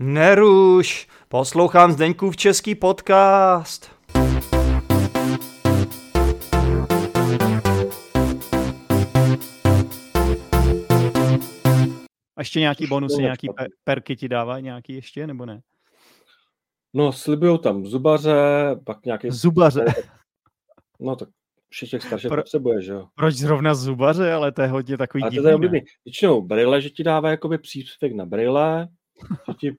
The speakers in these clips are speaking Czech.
Neruš, poslouchám Zdeňkův český podcast. A ještě nějaký bonusy, nějaký pe- perky ti dává nějaký ještě, nebo ne? No, slibujou tam zubaře, pak nějaký... Zubaře. No tak všichni starší Pro- potřebuje, že jo. Proč zrovna zubaře, ale to je hodně takový A to je oblíbený. Většinou brýle, že ti dává jakoby příspěvek na brýle, že ti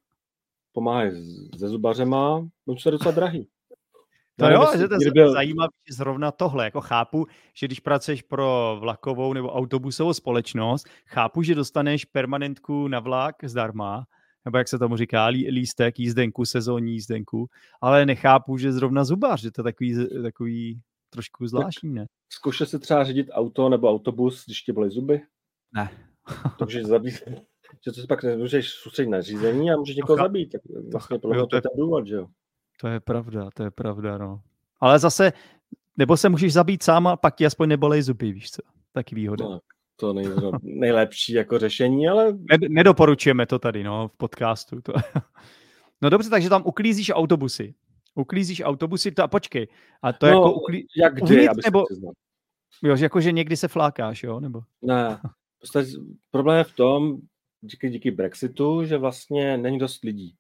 pomáhají se zubařema, no je docela drahý. To jo, že to je byl- zajímavé, že zrovna tohle, jako chápu, že když pracuješ pro vlakovou nebo autobusovou společnost, chápu, že dostaneš permanentku na vlak zdarma, nebo jak se tomu říká, lí, lístek, jízdenku, sezónní jízdenku, ale nechápu, že zrovna zubař, že to je takový, takový trošku zvláštní, ne? Zkoušel jsi třeba řídit auto nebo autobus, když ti byly zuby? Ne. Takže zabít, že to si pak nemůžeš soustředit na řízení a můžeš někoho zabít. Tak vlastně podle to to je- ten důvod, že jo. To je pravda, to je pravda, no. Ale zase, nebo se můžeš zabít sám a pak ti aspoň nebolej zuby, víš co? Taky výhoda. No, to není zrovna nejlepší jako řešení, ale Ned- Nedoporučujeme to tady, no, v podcastu. To. No dobře, takže tam uklízíš autobusy. Uklízíš autobusy, to a počkej. A to no, jako uklí... jak kdy, se nebo-. Jo, že jako, že někdy se flákáš, jo? Nebo... Ne, podstatě problém je v tom, díky, díky Brexitu, že vlastně není dost lidí.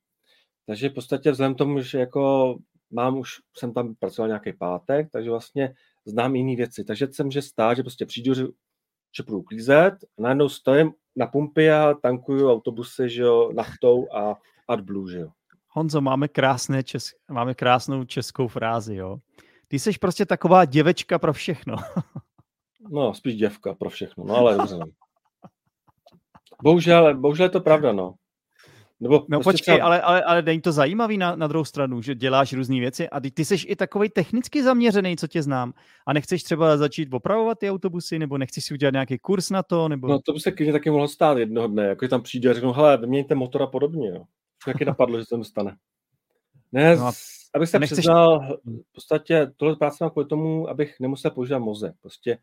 Takže v podstatě vzhledem k tomu, že jako mám už, jsem tam pracoval nějaký pátek, takže vlastně znám jiné věci. Takže se může stát, že prostě přijdu, že, že půjdu uklízet, a najednou stojím na pumpě a tankuju autobusy, že jo, naftou a AdBlue, že jo. Honzo, máme, krásné čes... máme krásnou českou frázi, jo? Ty jsi prostě taková děvečka pro všechno. No, spíš děvka pro všechno, no ale dobře. no. Bohužel, bohužel je to pravda, no. Nebo No prostě počkej, třeba- ale, ale, ale není to zajímavý na, na druhou stranu, že děláš různé věci a ty, ty jsi i takový technicky zaměřený, co tě znám. A nechceš třeba začít opravovat ty autobusy, nebo nechceš si udělat nějaký kurz na to, nebo... No to by se klidně taky mohlo stát jednoho dne, jako tam přijde a řeknu, hele, vyměňte motor a podobně, jo. Taky napadlo, že se to stane. Ne, No a abych se nechceš- přiznal, v podstatě tohle práce mám kvůli tomu, abych nemusel používat mozek. Prostě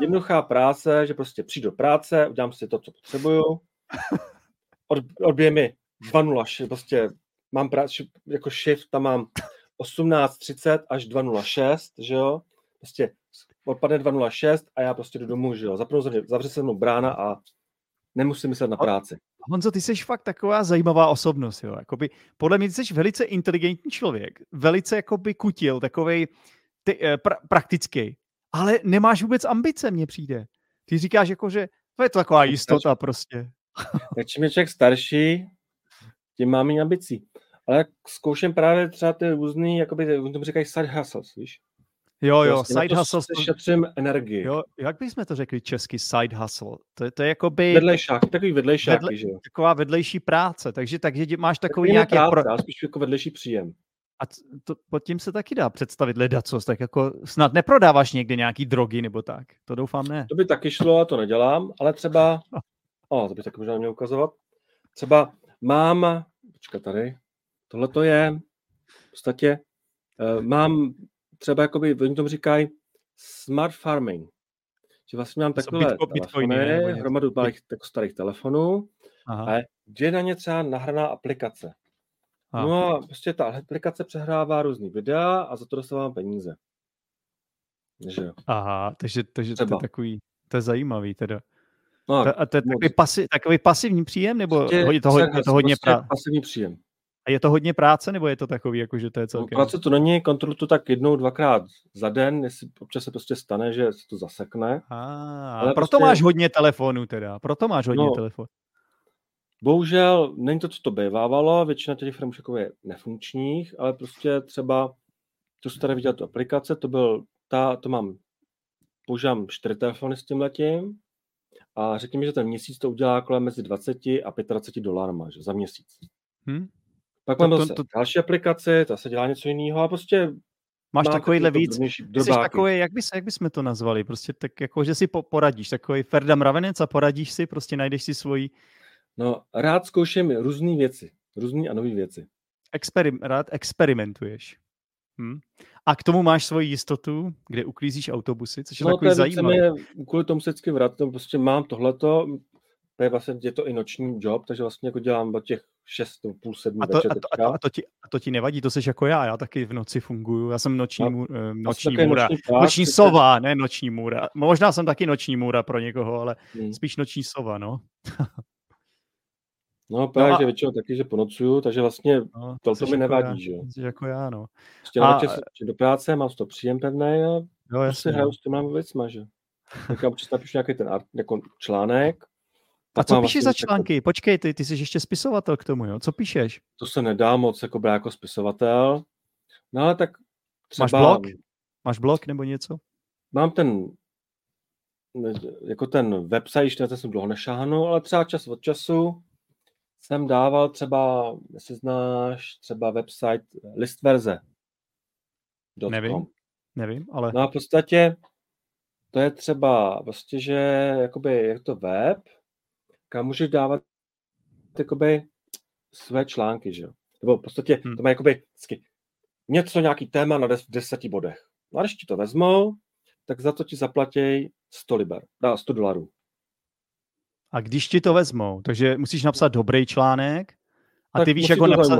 jednoduchá práce, že prostě přijdu do práce, udělám si to, co potřebuju, od, odbije mi 2.06, prostě mám práci, jako shift, tam mám 18.30 až 2.06, že jo, prostě odpadne 2.06 a já prostě jdu domů, že jo, zapnu, zavře se mnou brána a nemusím myslet na práci. Honzo, ty jsi fakt taková zajímavá osobnost, jo. Jakoby, podle mě ty jsi velice inteligentní člověk, velice jakoby kutil, takovej ty, eh, pra, praktický, ale nemáš vůbec ambice, mně přijde. Ty říkáš jako, že to je to taková jistota prostě. Jak čím je člověk starší, tím má méně ambicí. Ale zkouším právě třeba ty různý, jakoby, tomu říkají side hustles, víš? Jo, jo, na side hustle. šetřím energii. Jo, jak bychom to řekli česky, side hustle? To, je- to je jakoby Vedlejšáky, takový vedlejšáky, Vedle- že jo. taková vedlejší práce, takže, takže máš takový nějaký... práce, Pro... ale spíš jako vedlejší příjem. A to, pod tím se taky dá představit ledacos, tak jako snad neprodáváš někde nějaký drogy nebo tak. To doufám ne. To by taky šlo, a to nedělám, ale třeba, o, to by taky možná měl ukazovat, třeba mám, počkat tady, tohle to je, v podstatě, uh, mám třeba, jakoby, oni tomu říkají smart farming, že vlastně mám takové ne, nebo telefony, něco. hromadu malých jako starých telefonů, Aha, a kde je na ně třeba nahraná aplikace. aha. No a prostě ta aplikace přehrává různý videa a za to dostávám peníze. Že aha takže, takže to je takový, to je zajímavý teda. No, a to je takový, pasi, takový pasivní příjem, nebo prostě je to, hodně, to hodně prostě práce? pasivní příjem. A je to hodně práce, nebo je to takový, jako že to je No, celkem... práce to není, kontrolu to tak jednou, dvakrát za den, jestli občas se prostě stane, že se to zasekne. A, ale proto prostě- máš hodně telefonů teda, proto máš hodně No. telefonů. Bohužel není to, co to bývávalo, většina těch firm jako je nefunkčních, ale prostě třeba, to jsi tady viděl tu aplikace, to byl, ta, to mám, používám čtyři telefony s tím letím a řekni mi, že ten měsíc to udělá kolem mezi 20 a 25 dolarama, že, za měsíc. Hm? Pak To- mám to- zase to- další aplikaci, ta se dělá něco jiného a prostě Máš takovýhle takový víc, jsi takový, jak, bys, jak bychom to nazvali, prostě tak jako, že si po, poradíš, takový Ferda Mravenec a poradíš si, prostě najdeš si svoji No, rád zkouším různé věci, různé a nové věci. experim, rád experimentuješ. Hm? A k tomu máš svoji jistotu, kde uklízíš autobusy, což je No, to takový víceméně kvůli tomu se vždycky vrátím, prostě mám tohleto, to je vlastně je to i noční job, takže vlastně jako dělám od těch 6 půl sedm a to, večer a, to, a, to, a, to ti, a to ti nevadí, to jsi jako já, já taky v noci funguju, já jsem noční, no, uh, noční můra, noční, pás, noční sova, ne noční můra, možná jsem taky noční můra pro někoho, ale hmm. spíš noční sova, no. No, právě, no a... že většinou taky, že ponocuju, takže vlastně no, to, to mi jako nevadí, já, že Jako já, no. Prostě a... do práce, mám to příjem pevný a jo, prostě jasně, hraju no. s těma věcma, že. Tak já občas napíšu nějaký ten art, jako článek. A co píšeš vlastně za články? Jako... Počkej, ty, ty jsi ještě spisovatel k tomu, jo? Co píšeš? To se nedá moc jako brát jako spisovatel. No ale tak třeba... Máš blog? Máš blog nebo něco? Mám ten jako ten website, na to jsem dlouho nešáhnu, ale třeba čas od času jsem dával třeba, jestli znáš, třeba website listverze. Nevím, nevím, ale... No a v podstatě to je třeba vlastně, že jakoby je to web, kam můžeš dávat jakoby své články, že jo. Nebo v podstatě hmm. to má jakoby vždycky něco, nějaký téma na des, deseti bodech. No a když ti to vezmou, tak za to ti zaplatí 100 liber, 100 dolarů. A když ti to vezmou, takže musíš napsat dobrý článek a tak ty víš, jak ho napsat,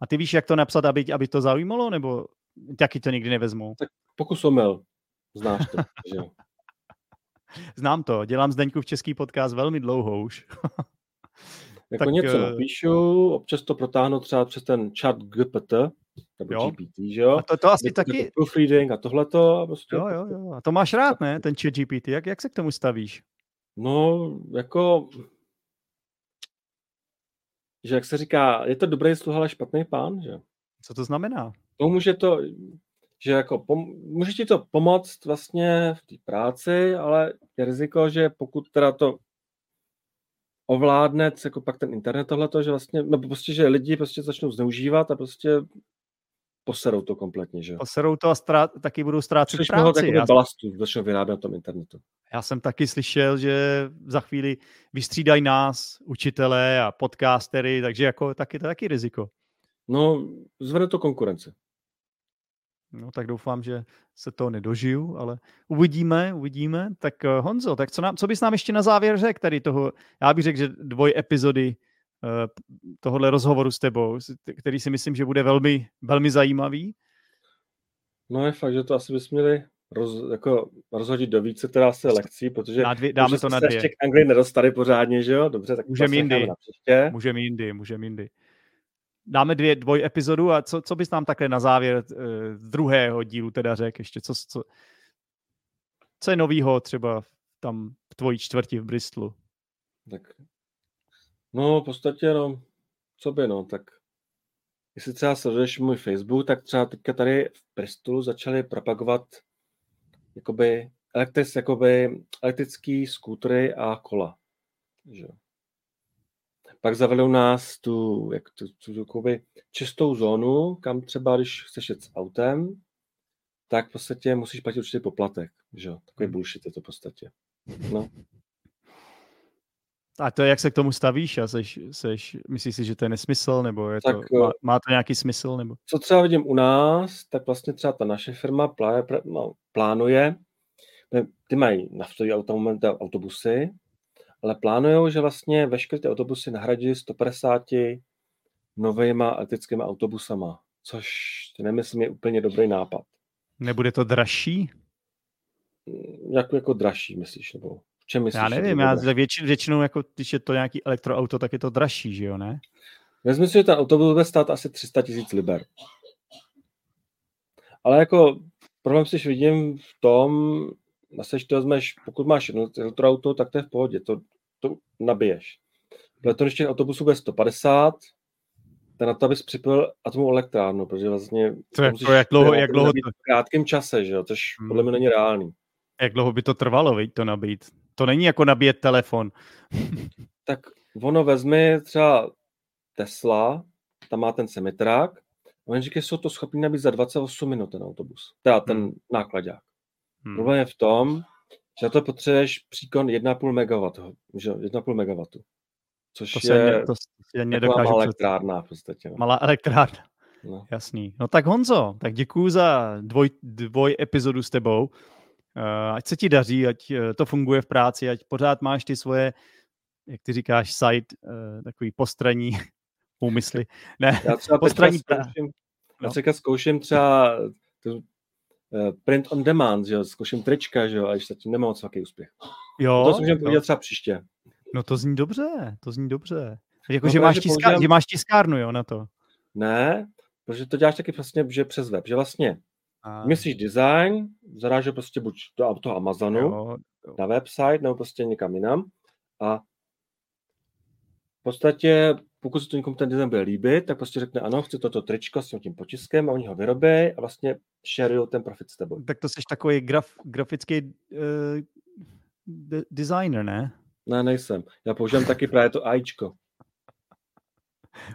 a ty víš, jak to napsat, aby, aby to zaujímalo, nebo taky to nikdy nevezmou? Tak pokus omyl. Znáš to, že jo? Znám to, dělám Zdeňku v český podcast velmi dlouho už. jako tak, něco uh... napíšu, občas to protáhnu třeba přes ten chat GPT, nebo jo. GPT, že jo? A to, to asi taky... Proofreading a tohleto. A prostě... Jo, jo, jo. A to máš rád, ne, ten chat GPT. Jak, jak se k tomu stavíš? No, jako... Že jak se říká, je to dobrý sluha, ale špatný pán, že? Co to znamená? To může to, že jako pom- může ti to pomoct vlastně v té práci, ale je riziko, že pokud teda to ovládne jako pak ten internet tohleto, že vlastně, no prostě, že lidi prostě začnou zneužívat a prostě poserou to kompletně, že Poserou to a strát, taky budou ztrácet Přišli práci. Já... balastu, začnou vyrábět na tom internetu. Já jsem taky slyšel, že za chvíli vystřídají nás, učitelé a podcastery, takže jako taky to taky riziko. No, zvede to konkurence. No tak doufám, že se to nedožiju, ale uvidíme, uvidíme. Tak eh, Honzo, tak co, nám, co bys nám ještě na závěr řekl tady toho, já bych řekl, že dvoj epizody uh, tohohle rozhovoru s tebou, který si myslím, že bude velmi, velmi zajímavý. No je fakt, že to asi bychom měli roz, jako rozhodit do více teda se lekcí, protože na dvě, dáme to na dvě. ještě k Anglii nedostali pořádně, že jo? Dobře, tak můžeme jindy. Můžeme jindy, můžeme jindy dáme dvě, dvoj epizodu a co, co bys nám takhle na závěr uh, druhého dílu teda řekl ještě, co, co, co je novýho třeba tam v tvojí čtvrti v Bristolu? Tak, no v podstatě, no, co by, no, tak jestli třeba sleduješ můj Facebook, tak třeba teďka tady v Bristolu začali propagovat jakoby, elektric, jakoby elektrický skútry a kola. Že? Pak zavedou nás tu, jak tu, tu, tu čistou zónu, kam třeba, když chceš jet s autem, tak v podstatě musíš platit určitý poplatek. Že? Takový hmm. bullshit je to v podstatě. No. A to, jak se k tomu stavíš? A seš, seš, myslíš si, že to je nesmysl, nebo je tak, to, má, eh, má to nějaký smysl? Nebo? Co třeba vidím u nás, tak vlastně třeba ta naše firma plánuje, no, plánuje ty mají naftové autobusy, ale plánují, že vlastně veškeré ty autobusy nahradí 150 novýma elektrickými autobusama, což nemyslím je úplně dobrý nápad. Nebude to dražší? Jak jako dražší, myslíš? Nebo v čem myslíš? Já nevím, já většinou, většinou, jako, když je to nějaký elektroauto, tak je to dražší, že jo, ne? Vezmi si, že ten autobus bude stát asi 300 tisíc liber. Ale jako problém si vidím v tom, zase, to vezmeš, pokud máš elektroauto, tak to je v pohodě, to, to nabiješ. Letoun těch autobusů bude 150, ten na to, abys připojil atomovou elektrárnu, protože vlastně... To je to, jak dlouho, jak dlouho to... V krátkém čase, že jo, což hmm. podle mě není reálný. Jak dlouho by to trvalo, viď, to nabít? To není jako nabíjet telefon. tak ono vezme třeba Tesla, tam má ten semitrák, oni říkají, jsou to schopni nabít za 28 minut ten autobus, teda ten hmm. nákladák. Hmm. Problém je v tom, že to potřebuješ příkon 1,5 MW, že 1,5 MW. Což to je, mě, to je malá elektrárna v podstatě. No. Malá elektrárna. No. Jasný. No tak Honzo, tak děkuju za dvoj, dvoj epizodu s tebou. Uh, ať se ti daří, ať uh, to funguje v práci, ať pořád máš ty svoje jak ty říkáš, side, uh, takový postraní úmysly. Ne, já třeba postraní zkouším, já třeba zkouším třeba to, print on demand, že jo, zkouším trička, že jo, a ještě zatím nemám moc velký úspěch. Jo, to si můžeme povídat třeba příště. No to zní dobře, to zní dobře. Jako, no, že, máš tiska, používám... že máš tiskárnu, jo, na to. Ne, protože to děláš taky vlastně, že přes web, že vlastně a... myslíš design, zadáš prostě buď do toho Amazonu, jo, jo. na website, nebo prostě někam jinam a v podstatě, pokud se to někomu ten design bude líbit, tak prostě řekne, ano, chci toto tričko s tím potiskem a oni ho vyrobí a vlastně shareují ten profit s tebou. Tak to jsi takový graf, grafický uh, de- designer, ne? Ne, nejsem. Já používám taky právě to AIčko.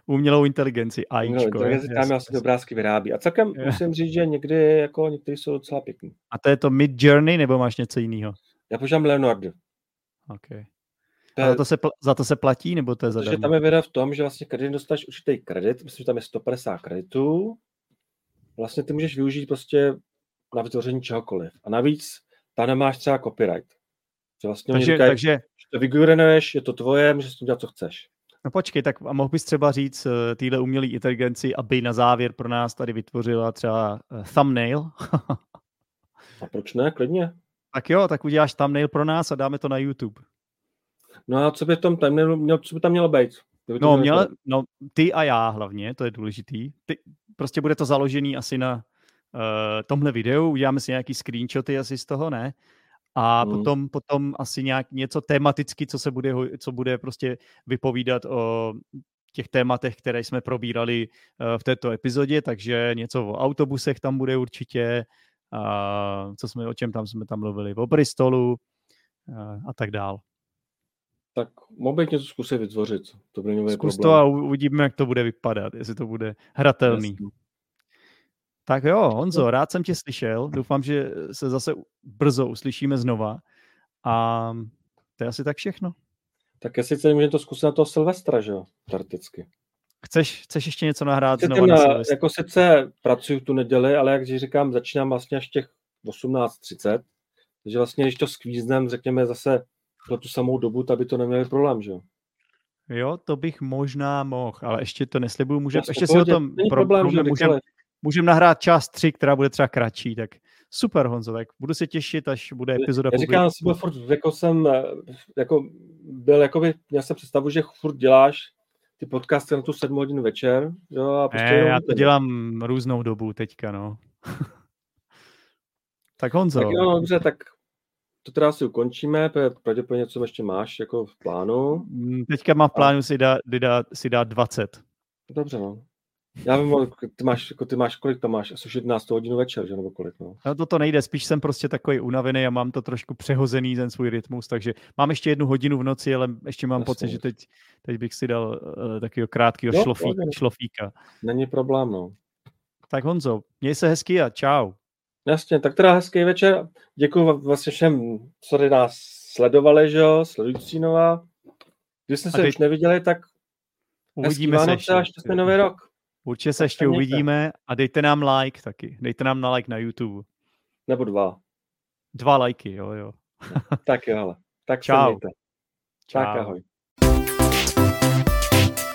Umělou inteligenci, AIčko. Umělou inteligenci, tam asi obrázky vyrábí. A celkem je. musím říct, že někdy jako některé jsou docela pěkný. A to je to Mid Journey, nebo máš něco jiného? Já používám Leonardo. Okay. To je, za, to se, pl- za to se platí, nebo to je za tam je věda v tom, že vlastně když dostaneš určitý kredit, myslím, že tam je 150 kreditů, vlastně ty můžeš využít prostě na vytvoření čehokoliv. A navíc tam nemáš třeba copyright. Že vlastně takže, říkají, takže... že to vygeneruješ, je to tvoje, můžeš s tím dělat, co chceš. No počkej, tak a mohl bys třeba říct uh, týhle umělý inteligenci, aby na závěr pro nás tady vytvořila třeba uh, thumbnail? a proč ne, klidně. Tak jo, tak uděláš thumbnail pro nás a dáme to na YouTube. No a co by, tom tam, mělo, co by tam mělo být? No, měl, no, ty a já hlavně, to je důležitý. Ty, prostě bude to založený asi na uh, tomhle videu, uděláme si nějaký screenshoty asi z toho, ne? A hmm. potom, potom asi nějak něco tematicky, co se bude, co bude prostě vypovídat o těch tématech, které jsme probírali uh, v této epizodě, takže něco o autobusech tam bude určitě, uh, co jsme, o čem tam jsme tam mluvili, o Bristolu uh, a tak dál tak mohl bych něco zkusit vytvořit. To by Zkus problém. to a uvidíme, jak to bude vypadat, jestli to bude hratelný. Jasný. Tak jo, Honzo, rád jsem tě slyšel. Doufám, že se zase brzo uslyšíme znova. A to je asi tak všechno. Tak jestli chceš, můžeme to zkusit na toho Silvestra, že jo, teoreticky. Chceš, chceš ještě něco nahrát znovu na, na Jako sice pracuji tu neděli, ale jak říkám, začínám vlastně až těch 18.30, takže vlastně, když to skvíznem, řekněme zase pro tu samou dobu, tak by to neměli problém, že jo? Jo, to bych možná mohl, ale ještě to neslibuju. Můžem, ještě si o tom pro, problém, že můžeme můžem nahrát část 3, která bude třeba kratší, tak super Honzo, tak budu se těšit, až bude epizoda. Já říkám si furt, jako jsem, eh, jako byl, jakoby, měl jsem představu, že furt děláš ty podcasty na tu 7 hodin večer. Jo, a prostě ne, já to dělám různou dobu teďka, no. tak Honzo. Tak jo, dobře, tak to teda asi ukončíme, pravděpodobně něco ještě máš jako v plánu. Mm, teďka mám v plánu a... si, dát, dát, si dát 20. Dobře, no. Já vím, ty máš, jako ty máš, kolik tam máš? Asi už 11 hodinu večer, že? Nebo kolik, no? No to to nejde, spíš jsem prostě takový unavený a mám to trošku přehozený ten svůj rytmus, takže mám ještě jednu hodinu v noci, ale ještě mám Jasně. pocit, že teď, teď bych si dal uh, takového krátkého no, šlofíka, šlofíka. Není problém, no. Tak Honzo, měj se hezky a čau. Jasně, tak teda hezký večer. Děkuji vlastně všem, co nás sledovali, že jo, sledující nová. Když jsme se teď... už neviděli, tak uvidíme se ještě. A šťastný nový rok. Určitě se ještě uvidíme a dejte nám like taky. Dejte nám na like na YouTube. Nebo dva. Dva lajky, jo, jo. tak jo, ale. Tak Čau. Čau. Tak ahoj.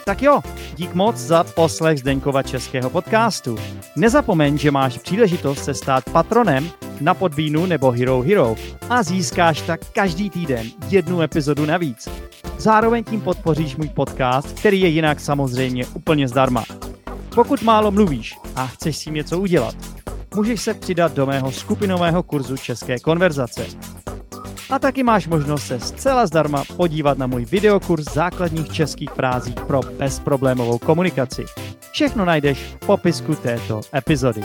Tak jo, dík moc za poslech Zdeňkova českého podcastu. Nezapomeň, že máš příležitost se stát patronem na Podvínu nebo Hero Hero a získáš tak každý týden jednu epizodu navíc. Zároveň tím podpoříš můj podcast, který je jinak samozřejmě úplně zdarma. Pokud málo mluvíš a chceš si něco udělat, můžeš se přidat do mého skupinového kurzu české konverzace. A taky máš možnost se zcela zdarma podívat na můj videokurs základních českých frází pro bezproblémovou komunikaci. Všechno najdeš v popisku této epizody.